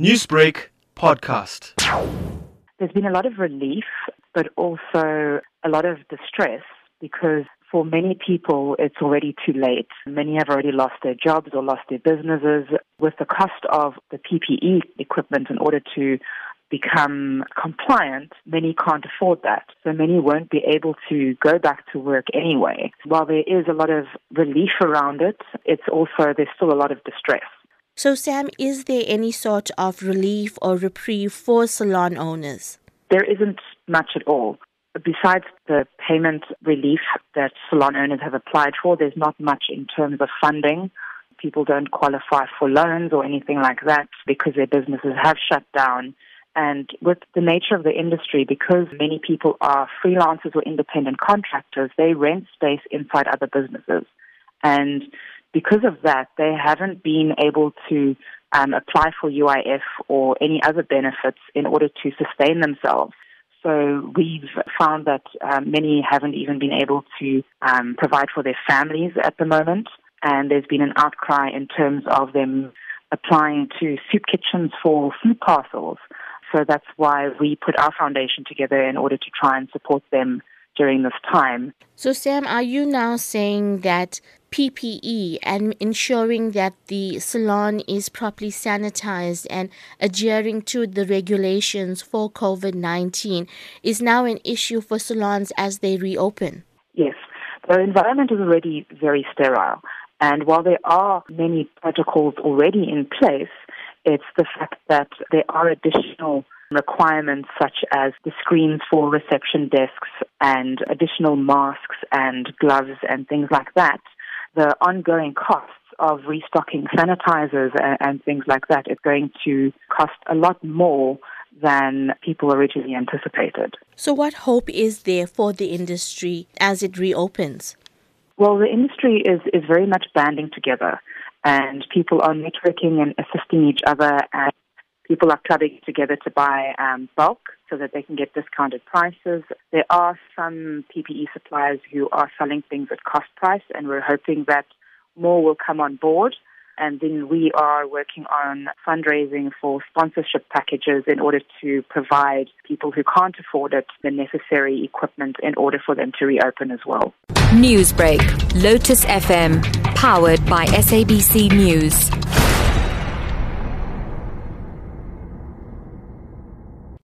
Newsbreak podcast. There's been a lot of relief, but also a lot of distress because for many people it's already too late. Many have already lost their jobs or lost their businesses. With the cost of the PPE equipment in order to become compliant, many can't afford that. So many won't be able to go back to work anyway. While there is a lot of relief around it, it's also, there's still a lot of distress. So, Sam, is there any sort of relief or reprieve for salon owners? There isn't much at all. Besides the payment relief that salon owners have applied for, there's not much in terms of funding. People don't qualify for loans or anything like that because their businesses have shut down. And with the nature of the industry, because many people are freelancers or independent contractors, they rent space inside other businesses. And because of that, they haven't been able to um, apply for UIF or any other benefits in order to sustain themselves. So we've found that um, many haven't even been able to um, provide for their families at the moment. And there's been an outcry in terms of them applying to soup kitchens for food parcels. So that's why we put our foundation together in order to try and support them during this time. So, Sam, are you now saying that PPE and ensuring that the salon is properly sanitized and adhering to the regulations for COVID 19 is now an issue for salons as they reopen? Yes. The environment is already very sterile. And while there are many protocols already in place, it's the fact that there are additional requirements such as the screens for reception desks and additional masks and gloves and things like that. The ongoing costs of restocking sanitizers and, and things like that is going to cost a lot more than people originally anticipated. So, what hope is there for the industry as it reopens? Well, the industry is, is very much banding together, and people are networking and assisting each other and people are clubbing together to buy um, bulk so that they can get discounted prices. There are some PPE suppliers who are selling things at cost price, and we're hoping that more will come on board. And then we are working on fundraising for sponsorship packages in order to provide people who can't afford it the necessary equipment in order for them to reopen as well. Newsbreak, Lotus FM, powered by SABC News.